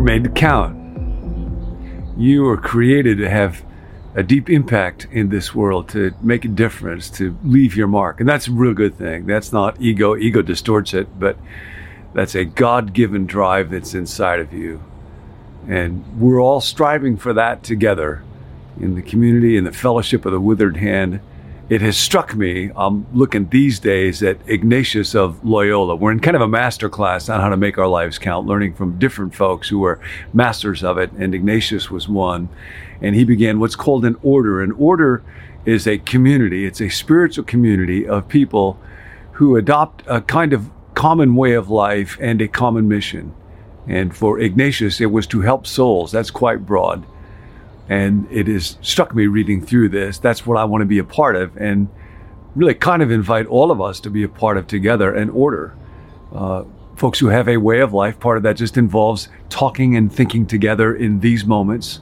Were made to count. You were created to have a deep impact in this world, to make a difference, to leave your mark. And that's a real good thing. That's not ego. Ego distorts it, but that's a God given drive that's inside of you. And we're all striving for that together in the community, in the fellowship of the withered hand it has struck me, I'm looking these days at Ignatius of Loyola. We're in kind of a master class on how to make our lives count, learning from different folks who were masters of it, and Ignatius was one. And he began what's called an order. An order is a community, it's a spiritual community of people who adopt a kind of common way of life and a common mission. And for Ignatius, it was to help souls. That's quite broad. And it has struck me reading through this. That's what I want to be a part of, and really kind of invite all of us to be a part of together and order. Uh, folks who have a way of life, part of that just involves talking and thinking together in these moments,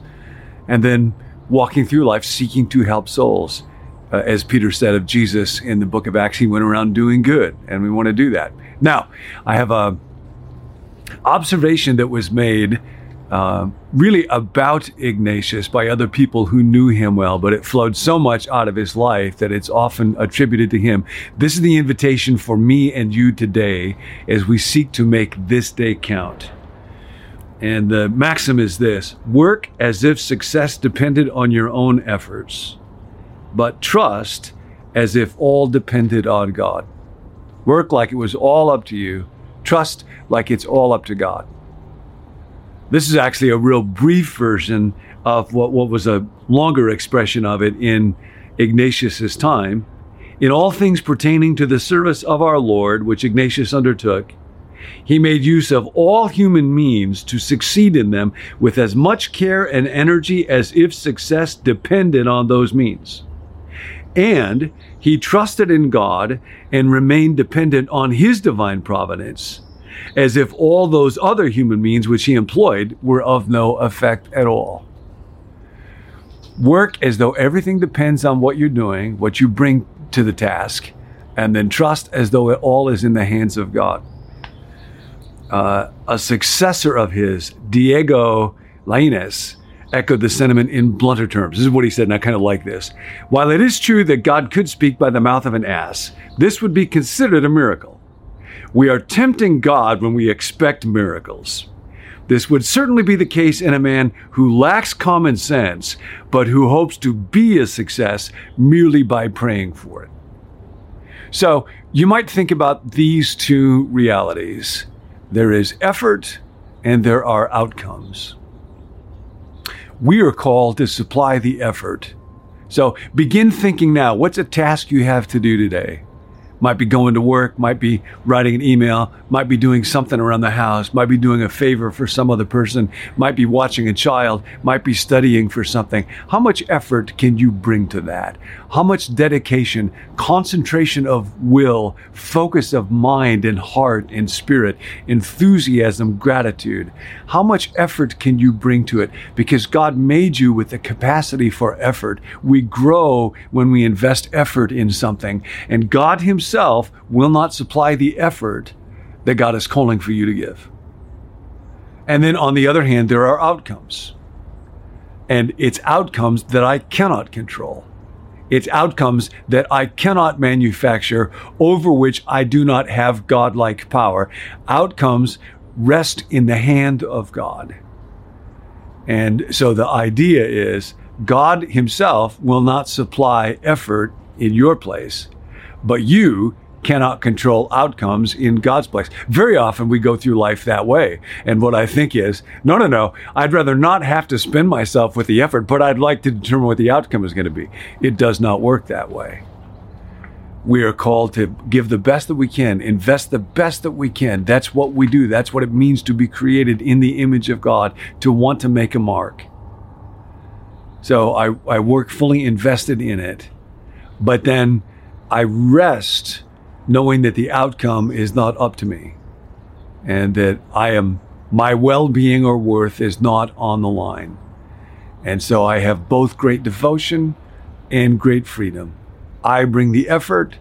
and then walking through life seeking to help souls. Uh, as Peter said of Jesus in the book of Acts, he went around doing good, and we want to do that. Now, I have a observation that was made uh, really about Ignatius by other people who knew him well, but it flowed so much out of his life that it's often attributed to him. This is the invitation for me and you today as we seek to make this day count. And the maxim is this work as if success depended on your own efforts, but trust as if all depended on God. Work like it was all up to you, trust like it's all up to God. This is actually a real brief version of what, what was a longer expression of it in Ignatius's time. In all things pertaining to the service of our Lord, which Ignatius undertook, he made use of all human means to succeed in them with as much care and energy as if success depended on those means. And he trusted in God and remained dependent on his divine providence as if all those other human means which he employed were of no effect at all. Work as though everything depends on what you're doing, what you bring to the task, and then trust as though it all is in the hands of God. Uh, a successor of his, Diego Lainez, echoed the sentiment in blunter terms. This is what he said, and I kind of like this. While it is true that God could speak by the mouth of an ass, this would be considered a miracle. We are tempting God when we expect miracles. This would certainly be the case in a man who lacks common sense, but who hopes to be a success merely by praying for it. So you might think about these two realities there is effort and there are outcomes. We are called to supply the effort. So begin thinking now what's a task you have to do today? Might be going to work, might be writing an email, might be doing something around the house, might be doing a favor for some other person, might be watching a child, might be studying for something. How much effort can you bring to that? How much dedication, concentration of will, focus of mind and heart and spirit, enthusiasm, gratitude? How much effort can you bring to it? Because God made you with the capacity for effort. We grow when we invest effort in something, and God Himself Himself will not supply the effort that God is calling for you to give. And then on the other hand, there are outcomes. And it's outcomes that I cannot control. It's outcomes that I cannot manufacture, over which I do not have godlike power. Outcomes rest in the hand of God. And so the idea is God Himself will not supply effort in your place but you cannot control outcomes in God's place. Very often we go through life that way. And what I think is, no, no, no, I'd rather not have to spend myself with the effort, but I'd like to determine what the outcome is going to be. It does not work that way. We are called to give the best that we can, invest the best that we can. That's what we do. That's what it means to be created in the image of God, to want to make a mark. So I, I work fully invested in it. But then I rest knowing that the outcome is not up to me and that I am, my well being or worth is not on the line. And so I have both great devotion and great freedom. I bring the effort,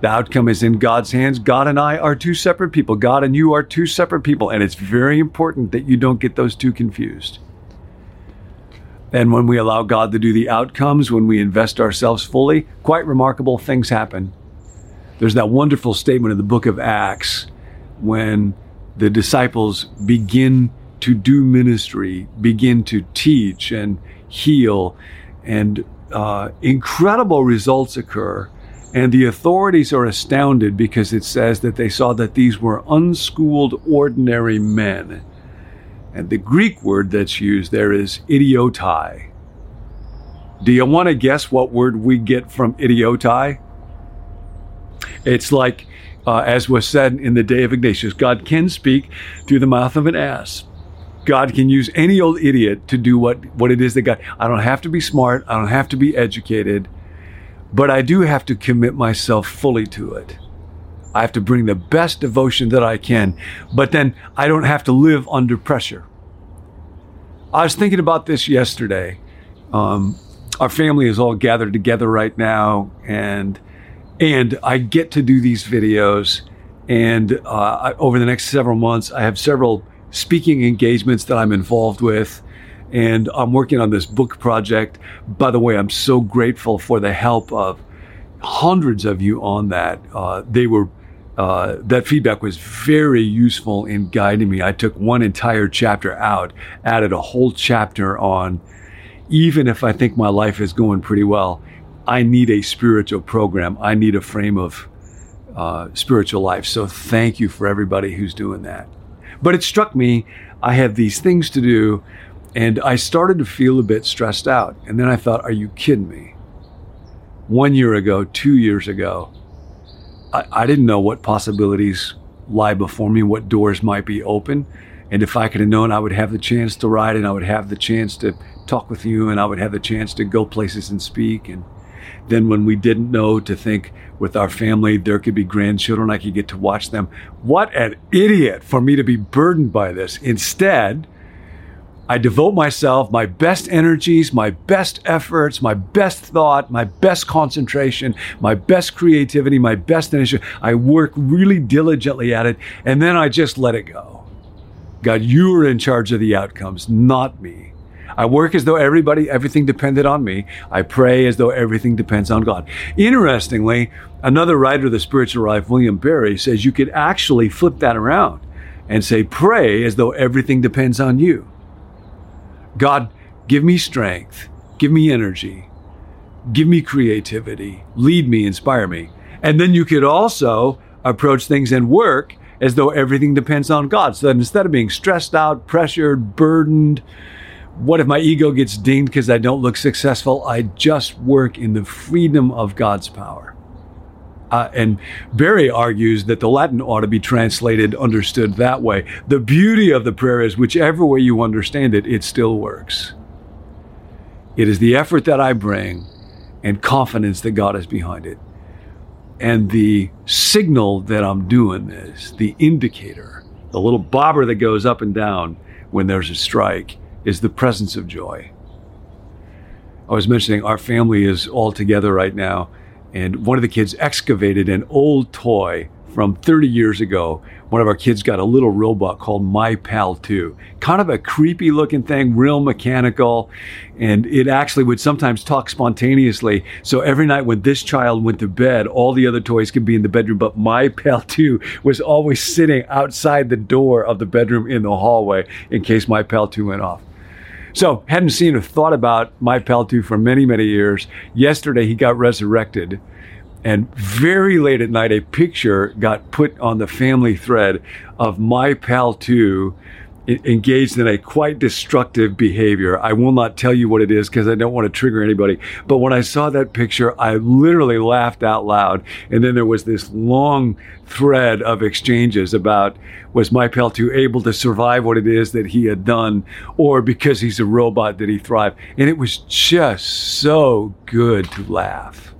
The outcome is in God's hands. God and I are two separate people. God and you are two separate people. And it's very important that you don't get those two confused. And when we allow God to do the outcomes, when we invest ourselves fully, quite remarkable things happen. There's that wonderful statement in the book of Acts when the disciples begin to do ministry, begin to teach and heal, and uh, incredible results occur. And the authorities are astounded because it says that they saw that these were unschooled, ordinary men. And the Greek word that's used there is idiotai. Do you want to guess what word we get from idiotai? It's like, uh, as was said in the day of Ignatius, God can speak through the mouth of an ass. God can use any old idiot to do what, what it is that God. I don't have to be smart. I don't have to be educated, but I do have to commit myself fully to it. I have to bring the best devotion that I can, but then I don't have to live under pressure. I was thinking about this yesterday. Um, our family is all gathered together right now, and and I get to do these videos. And uh, I, over the next several months, I have several speaking engagements that I'm involved with. And I'm working on this book project. By the way, I'm so grateful for the help of hundreds of you on that. Uh, they were uh, that feedback was very useful in guiding me. I took one entire chapter out, added a whole chapter on. Even if I think my life is going pretty well, I need a spiritual program. I need a frame of uh, spiritual life. So thank you for everybody who's doing that. But it struck me, I have these things to do, and I started to feel a bit stressed out. And then I thought, are you kidding me? One year ago, two years ago, I, I didn't know what possibilities lie before me, what doors might be open. And if I could have known I would have the chance to ride and I would have the chance to talk with you and I would have the chance to go places and speak. And then when we didn't know to think with our family there could be grandchildren, I could get to watch them. What an idiot for me to be burdened by this. Instead, I devote myself, my best energies, my best efforts, my best thought, my best concentration, my best creativity, my best initiative. I work really diligently at it, and then I just let it go. God, you are in charge of the outcomes, not me. I work as though everybody, everything depended on me. I pray as though everything depends on God. Interestingly, another writer of the spiritual life, William Barry, says you could actually flip that around and say, pray as though everything depends on you. God, give me strength, give me energy, give me creativity, lead me, inspire me. And then you could also approach things and work as though everything depends on God. So that instead of being stressed out, pressured, burdened, what if my ego gets dinged because I don't look successful? I just work in the freedom of God's power. Uh, and Barry argues that the Latin ought to be translated, understood that way. The beauty of the prayer is, whichever way you understand it, it still works. It is the effort that I bring and confidence that God is behind it. And the signal that I'm doing this, the indicator, the little bobber that goes up and down when there's a strike, is the presence of joy. I was mentioning our family is all together right now, and one of the kids excavated an old toy from 30 years ago. One of our kids got a little robot called My Pal 2. Kind of a creepy looking thing, real mechanical, and it actually would sometimes talk spontaneously. So every night when this child went to bed, all the other toys could be in the bedroom, but My Pal 2 was always sitting outside the door of the bedroom in the hallway in case My Pal 2 went off. So, hadn't seen or thought about my pal 2 for many, many years. Yesterday, he got resurrected. And very late at night, a picture got put on the family thread of my pal 2 engaged in a quite destructive behavior. I will not tell you what it is because I don't want to trigger anybody. But when I saw that picture, I literally laughed out loud. And then there was this long thread of exchanges about was my pal 2 able to survive what it is that he had done, or because he's a robot did he thrive? And it was just so good to laugh.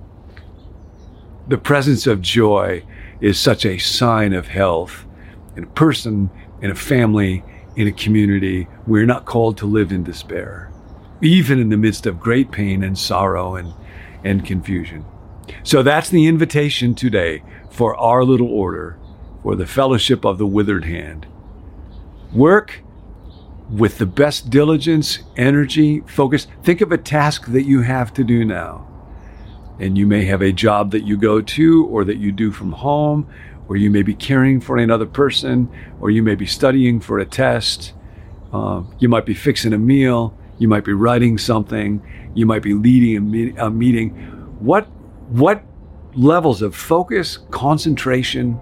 The presence of joy is such a sign of health in a person, in a family, in a community. We're not called to live in despair, even in the midst of great pain and sorrow and, and confusion. So that's the invitation today for our little order, for the fellowship of the withered hand. Work with the best diligence, energy, focus. Think of a task that you have to do now. And you may have a job that you go to or that you do from home, or you may be caring for another person, or you may be studying for a test. Uh, you might be fixing a meal. You might be writing something. You might be leading a, me- a meeting. What, what levels of focus, concentration,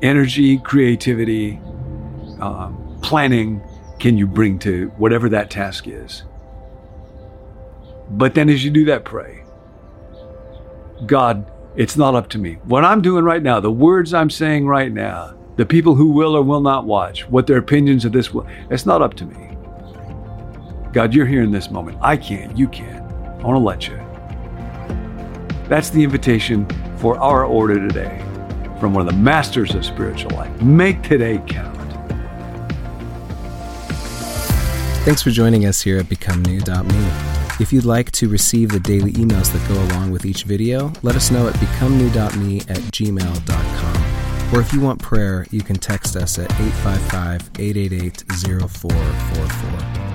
energy, creativity, um, planning can you bring to whatever that task is? But then as you do that, pray God, it's not up to me. What I'm doing right now, the words I'm saying right now, the people who will or will not watch, what their opinions of this will, it's not up to me. God, you're here in this moment. I can't, you can't. I want to let you. That's the invitation for our order today from one of the masters of spiritual life. Make today count. Thanks for joining us here at BecomeNew.me. If you'd like to receive the daily emails that go along with each video, let us know at becomenew.me at gmail.com. Or if you want prayer, you can text us at 855 888 0444.